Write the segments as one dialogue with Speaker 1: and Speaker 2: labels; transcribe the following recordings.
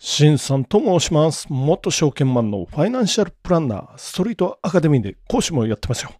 Speaker 1: しんさんと申します。元証券マンのファイナンシャルプランナー、ストリートアカデミーで講師もやってますよ。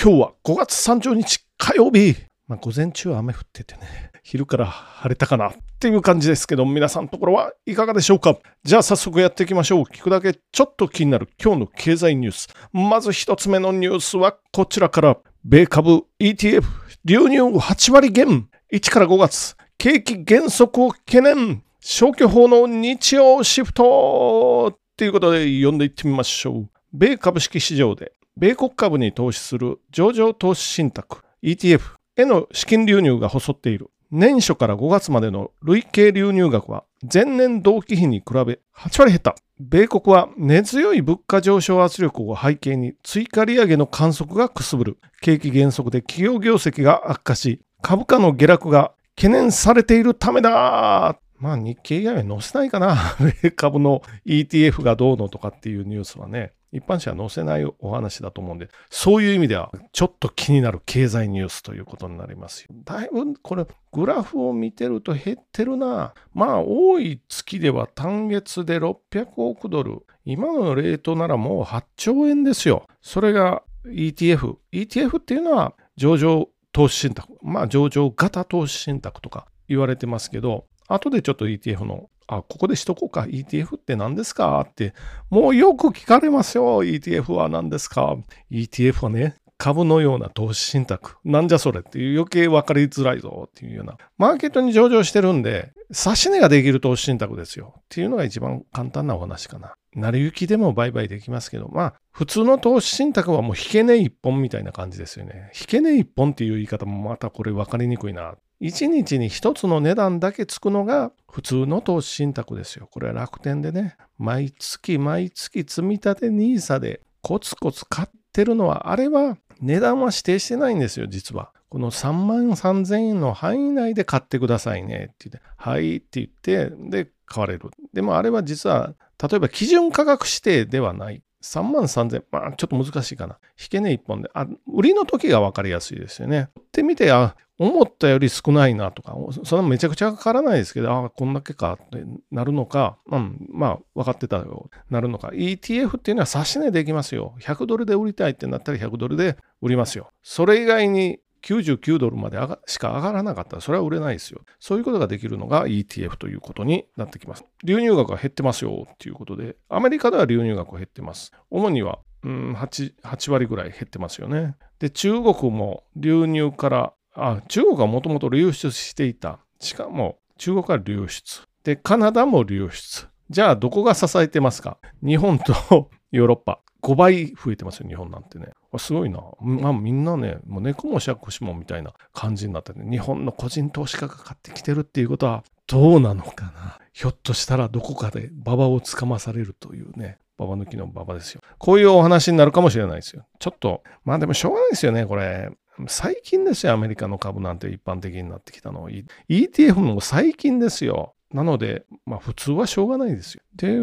Speaker 1: 今日は5月30日火曜日。まあ、午前中は雨降っててね、昼から晴れたかなっていう感じですけど、皆さんのところはいかがでしょうか？じゃあ早速やっていきましょう。聞くだけちょっと気になる今日の経済ニュース。まず一つ目のニュースはこちらから、米株 ETF 流入8割減。1から5月、景気減速を懸念。消去法の日曜シフトということで読んでいってみましょう。米株式市場で米国株に投資する上場投資信託 ETF への資金流入が細っている。年初から5月までの累計流入額は前年同期比に比べ8割減った。米国は根強い物価上昇圧力を背景に追加利上げの観測がくすぶる。景気減速で企業業績が悪化し、株価の下落が懸念されているためだまあ日経以外は載せないかな。株の ETF がどうのとかっていうニュースはね、一般紙は載せないお話だと思うんで、そういう意味ではちょっと気になる経済ニュースということになりますよ。だいぶこれグラフを見てると減ってるな。まあ多い月では単月で600億ドル。今のレートならもう8兆円ですよ。それが ETF。ETF っていうのは上場投資信託。まあ上場型投資信託とか言われてますけど、後でちょっと ETF の、あ、ここでしとこうか。ETF って何ですか？って、もうよく聞かれますよ。ETF は何ですか ?ETF はね、株のような投資信託。なんじゃそれ？っていう余計分かりづらいぞっていうような。マーケットに上場してるんで、差し値ができる投資信託ですよ。っていうのが一番簡単なお話かな。成り行きでも売買できますけど、まあ、普通の投資信託はもう引け値一本みたいな感じですよね。引け値一本っていう言い方もまたこれ分かりにくいな。1日に1つの値段だけつくのが普通の投資信託ですよ。これは楽天でね、毎月毎月積み立て NISA でコツコツ買ってるのは、あれは値段は指定してないんですよ、実は。この3万3000円の範囲内で買ってくださいねって言って、はいって言って、で、買われる。でもあれは実は、例えば基準価格指定ではない。3万3000、まあちょっと難しいかな。引け値1本で。あ、売りの時が分かりやすいですよね。売ってみて、あ、思ったより少ないなとか、そんなめちゃくちゃかからないですけど、あこんだけかってなるのか、うん、まあ分かってたよ、なるのか。ETF っていうのは差し値できますよ。100ドルで売りたいってなったら100ドルで売りますよ。それ以外に99ドルまでしか上がらなかったらそれは売れないですよ。そういうことができるのが ETF ということになってきます。流入額が減ってますよっていうことで、アメリカでは流入額が減ってます。主には、うん、8, 8割ぐらい減ってますよね。で、中国も流入からあ中国はもともと流出していた。しかも中国は流出。で、カナダも流出。じゃあどこが支えてますか？日本とヨーロッパ。5倍増えてますよ、日本なんてね。すごいな。まあみんなね、もう猫も借子もみたいな感じになってね、日本の個人投資家が買ってきてるっていうことはどうなのかな。ひょっとしたらどこかで馬場をつかまされるというね。馬場抜きの馬場ですよ。こういうお話になるかもしれないですよ。ちょっと、まあでもしょうがないですよね、これ。最近ですよ、アメリカの株なんて一般的になってきたの。ETF も最近ですよ。なので、まあ普通はしょうがないですよ。で、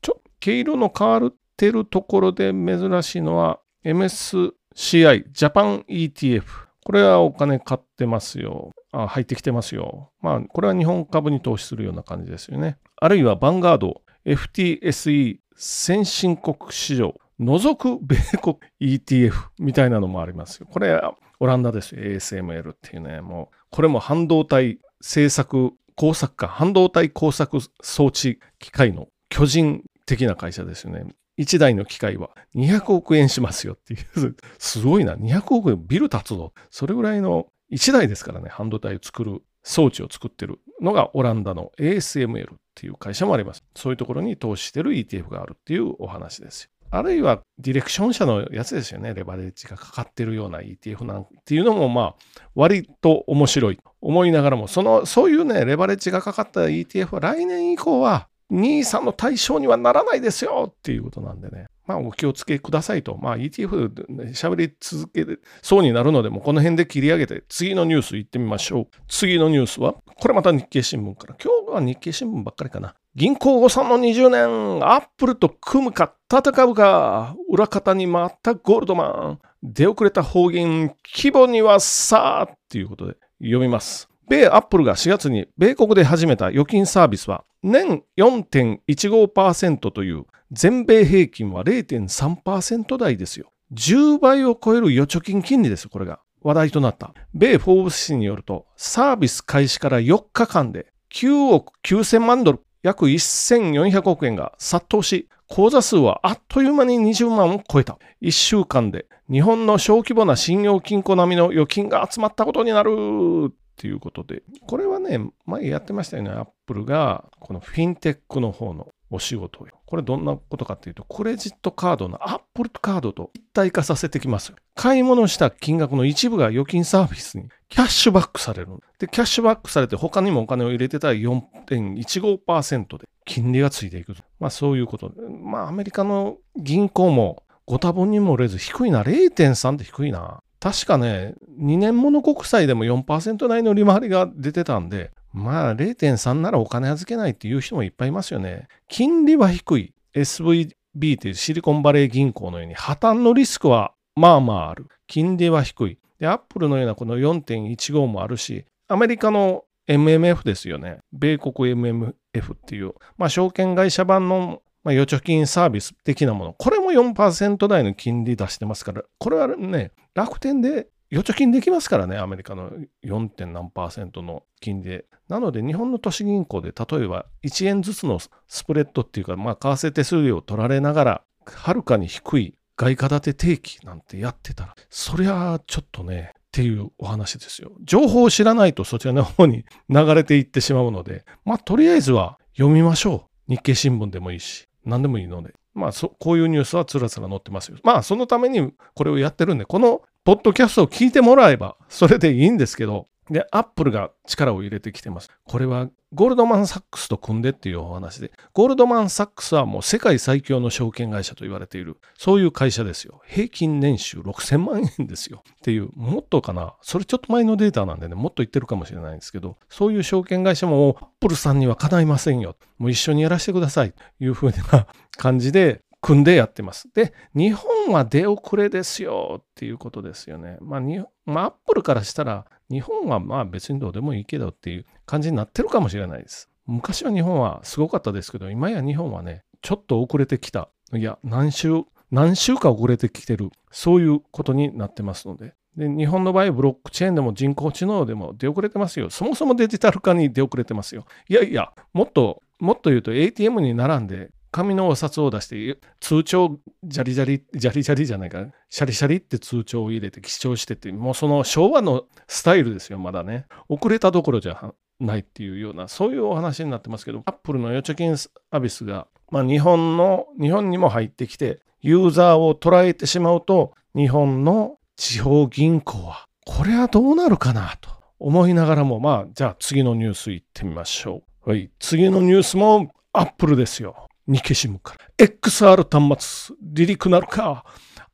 Speaker 1: ちょ毛色の変わってるところで珍しいのは MSCI、ジャパン ETF。これはお金買ってますよ。あ入ってきてますよ。まあ、これは日本株に投資するような感じですよね。あるいはバンガード、FTSE 先進国市場除く米国 ETF みたいなのもありますよ。これ、オランダですよ。ASML っていうね、もう、これも半導体製作工作か、半導体工作装置機械の巨人的な会社ですよね。1台の機械は200億円しますよっていう、すごいな、200億円ビル建つぞ。それぐらいの1台ですからね、半導体を作る装置を作ってるのがオランダの ASML っていう会社もあります。そういうところに投資してる ETF があるっていうお話ですよ。あるいはディレクション社のやつですよね。レバレッジがかかってるような ETF なんていうのもまあ割と面白いと思いながらも、その、そういうね、レバレッジがかかった ETF は来年以降は NISA の対象にはならないですよっていうことなんでね。まあお気をつけくださいと。まあ ETF 喋り続けそうになるので、もこの辺で切り上げて次のニュース行ってみましょう。次のニュースは、これまた日経新聞から。今日は日経新聞ばっかりかな。銀行誤算の20年、アップルと組むか戦うか、裏方に回ったゴールドマン、出遅れた方言、規模にはさあ、ということで読みます。米アップルが4月に米国で始めた預金サービスは年4.15%という全米平均は0.3%台ですよ。10倍を超える預貯金金利です、これが。話題となった。米フォーブス紙によると、サービス開始から4日間で9億9000万ドル、約1400億円が殺到し、口座数はあっという間に20万を超えた。1週間で日本の小規模な信用金庫並みの預金が集まったことになるっていうことで、これはね、前やってましたよね、アップルが、このフィンテックの方のお仕事を。これどんなことかっていうと、クレジットカードのアップルカードと一体化させてきます。買い物した金額の一部が預金サービスにキャッシュバックされる。で、キャッシュバックされて他にもお金を入れてたら4.15%で金利がついていく。まあそういうことで。まあアメリカの銀行もご多分にもれず低いな。0.3って低いな。確かね、2年もの国債でも4%台の利回りが出てたんで、まあ0.3ならお金預けないっていう人もいっぱいいますよね。金利は低い。SVB っていうシリコンバレー銀行のように破綻のリスクはまあまあある。金利は低い。で、アップルのようなこの4.15もあるし、アメリカの MMF ですよね。米国 MMF っていう、まあ、証券会社版のまあ、預貯金サービス的なもの。これも4%台の金利出してますから、これはね、楽天で預貯金できますからね、アメリカの 4. 何パーセントの金利で。なので、日本の都市銀行で例えば1円ずつのスプレッドっていうか、まあ、為替手数料を取られながら、はるかに低い外貨建て定期なんてやってたら、そりゃちょっとね、っていうお話ですよ。情報を知らないとそちらの方に流れていってしまうので、まあ、とりあえずは読みましょう。日経新聞でもいいし、何でもいいので。まあそ、こういうニュースはつらつら載ってますよ。まあ、そのためにこれをやってるんで、このポッドキャストを聞いてもらえば、それでいいんですけど、で、アップルが力を入れてきてます。これはゴールドマン・サックスと組んでっていうお話で、ゴールドマン・サックスはもう世界最強の証券会社と言われている、そういう会社ですよ。平均年収6000万円ですよ。っていう、もっとかな、それちょっと前のデータなんでね、もっと言ってるかもしれないんですけど、そういう証券会社もアップルさんにはかないませんよ。もう一緒にやらせてください。というふうな 感じで、組んでやってます。で、日本は出遅れですよっていうことですよね。まあ、まあ、アップルからしたら、日本はまあ別にどうでもいいけどっていう感じになってるかもしれないです。昔は日本はすごかったですけど、今や日本はね、ちょっと遅れてきた。いや、何週、何週か遅れてきてる。そういうことになってますので。で、日本の場合、ブロックチェーンでも人工知能でも出遅れてますよ。そもそもデジタル化に出遅れてますよ。いやいや、もっと、もっと言うと ATM に並んで紙のお札を出して通帳ジャリジャリジャリジャリじゃないか。シャリシャリって通帳を入れて記帳しててもうその昭和のスタイルですよまだね。遅れたどころじゃないっていうようなそういうお話になってますけどアップルの預貯金サービスが、まあ、日本の日本にも入ってきてユーザーを捉えてしまうと日本の地方銀行はこれはどうなるかなと思いながらもまあじゃあ次のニュースいってみましょう。はい次のニュースもアップルですよ。日経新聞から。XR 端末、離陸なるか。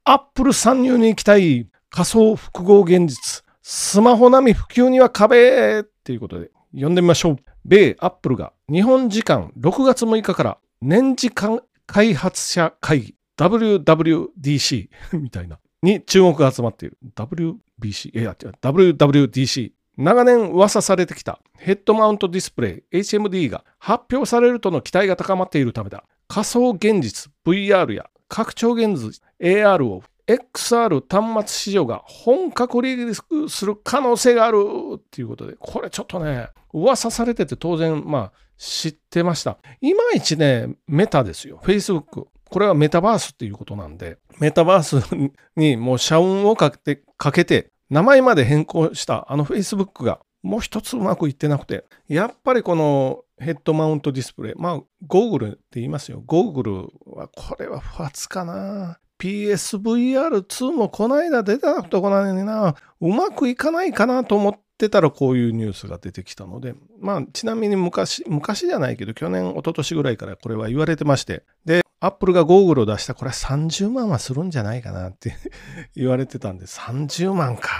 Speaker 1: アップル参入に行きたい。仮想複合現実。スマホ並み普及には壁っていうことで読んでみましょう。米アップルが日本時間6月6日から年次開発者会議 WWDC みたいなに注目が集まっている。WBC、いや違う、WWDC 長年噂されてきたヘッドマウントディスプレイ HMD が発表されるとの期待が高まっているためだ。仮想現実 VR や拡張現実 AR を XR 端末市場が本格リリースする可能性があるっていうことで、これちょっとね、噂されてて当然、まあ知ってました。いまいちね、メタですよ。Facebook。これはメタバースっていうことなんで、メタバースにもう社運をかけて、かけて名前まで変更したあの Facebook がもう一つうまくいってなくて、やっぱりこのヘッドマウントディスプレイ、まあ、ゴーグルって言いますよ。ゴーグルは、これは不発かな。PSVR2 もこの間出たとこなのにな、うまくいかないかなと思ってたらこういうニュースが出てきたので、まあ、ちなみに昔、昔じゃないけど、去年、一昨年ぐらいからこれは言われてまして、で、アップルがゴーグルを出したこれは30万はするんじゃないかなって言われてたんで、30万か。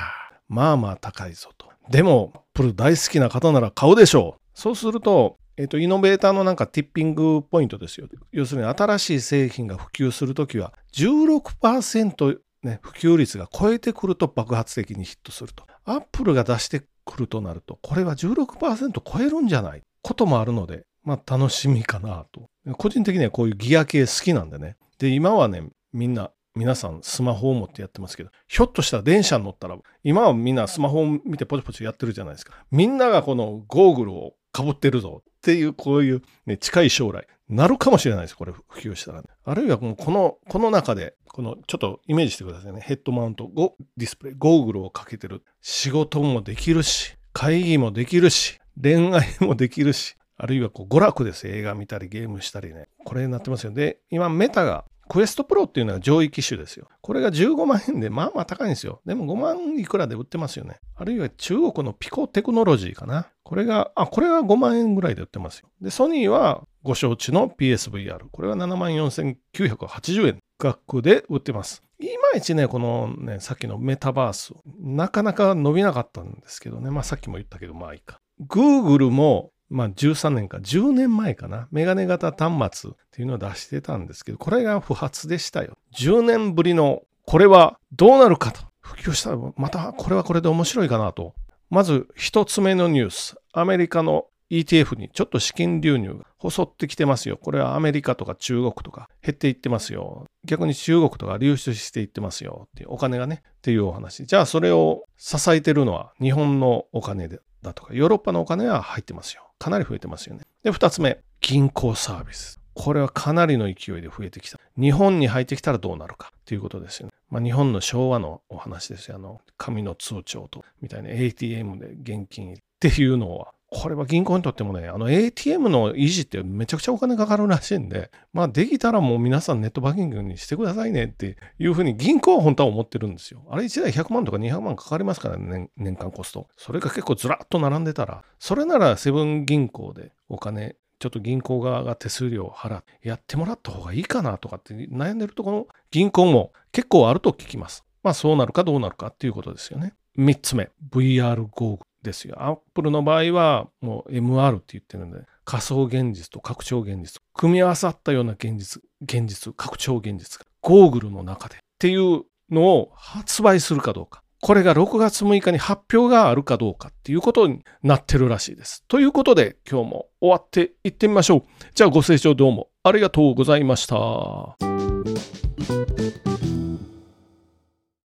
Speaker 1: まあまあ高いぞと。でも、アップル大好きな方なら買うでしょう。そうすると、えっと、イノベーターのなんかティッピングポイントですよ。要するに新しい製品が普及するときは16%、ね、普及率が超えてくると爆発的にヒットすると。アップルが出して来るとなると、これは16%超えるんじゃない？こともあるので、まあ楽しみかなと。個人的にはこういうギア系好きなんでね。で、今はね、みんな、皆さんスマホを持ってやってますけど、ひょっとしたら電車に乗ったら、今はみんなスマホを見てポチポチやってるじゃないですか。みんながこのゴーグルをかぶってるぞっていう、こういう、ね、近い将来、なるかもしれないです。これ普及したら、ね。あるいはこの、この、この中で、この、ちょっとイメージしてくださいね。ヘッドマウント、ゴディスプレイ、ゴーグルをかけてる。仕事もできるし、会議もできるし、恋愛もできるし、あるいはこう娯楽です。映画見たりゲームしたりね。これになってますよ。で、今メタがクエストプロっていうのが上位機種ですよ。これが15万円で、まあまあ高いんですよ。でも5万いくらで売ってますよね。あるいは中国のピコテクノロジーかな。これが、あ、これは5万円ぐらいで売ってますよ。で、ソニーはご承知の PSVR。これは74,980円額で売ってます。いまいちね、このね、さっきのメタバース、なかなか伸びなかったんですけどね。まあさっきも言ったけど、まあいいか。Google もまあ13年か、10年前かな、メガネ型端末っていうのを出してたんですけど、これが不発でしたよ。10年ぶりの、これはどうなるかと。普及したら、またこれはこれで面白いかなと。まず一つ目のニュース。アメリカの ETF にちょっと資金流入が細ってきてますよ。これはアメリカとか中国とか減っていってますよ。逆に中国とか流出していってますよ。っていうお金がね。っていうお話。じゃあそれを支えてるのは日本のお金だとかヨーロッパのお金は入ってますよ。かなり増えてますよね。で、二つ目、銀行サービス。これはかなりの勢いで増えてきた。日本に入ってきたらどうなるかということですよね。まあ、日本の昭和のお話ですよ。あの、紙の通帳と、みたいな ATM で現金っていうのは、これは銀行にとってもね、あの ATM の維持ってめちゃくちゃお金かかるらしいんで、まあできたらもう皆さんネットバンキングにしてくださいねっていうふうに銀行は本当は思ってるんですよ。あれ1台100万とか200万かかりますからね、年間コスト。それが結構ずらっと並んでたら、それならセブン銀行でお金ちょっと銀行側が手数料を払ってやってもらった方がいいかなとかって悩んでるところ銀行も結構あると聞きます。まあそうなるかどうなるかっていうことですよね。3つ目、VR ゴーグ。ですよ。アップルの場合はもう MR って言ってるんで、仮想現実と拡張現実、組み合わさったような現実、現実、拡張現実がゴーグルの中でっていうのを発売するかどうか。これが6月6日に発表があるかどうかっていうことになってるらしいです。ということで今日も終わっていってみましょう。じゃあご清聴どうもありがとうございました。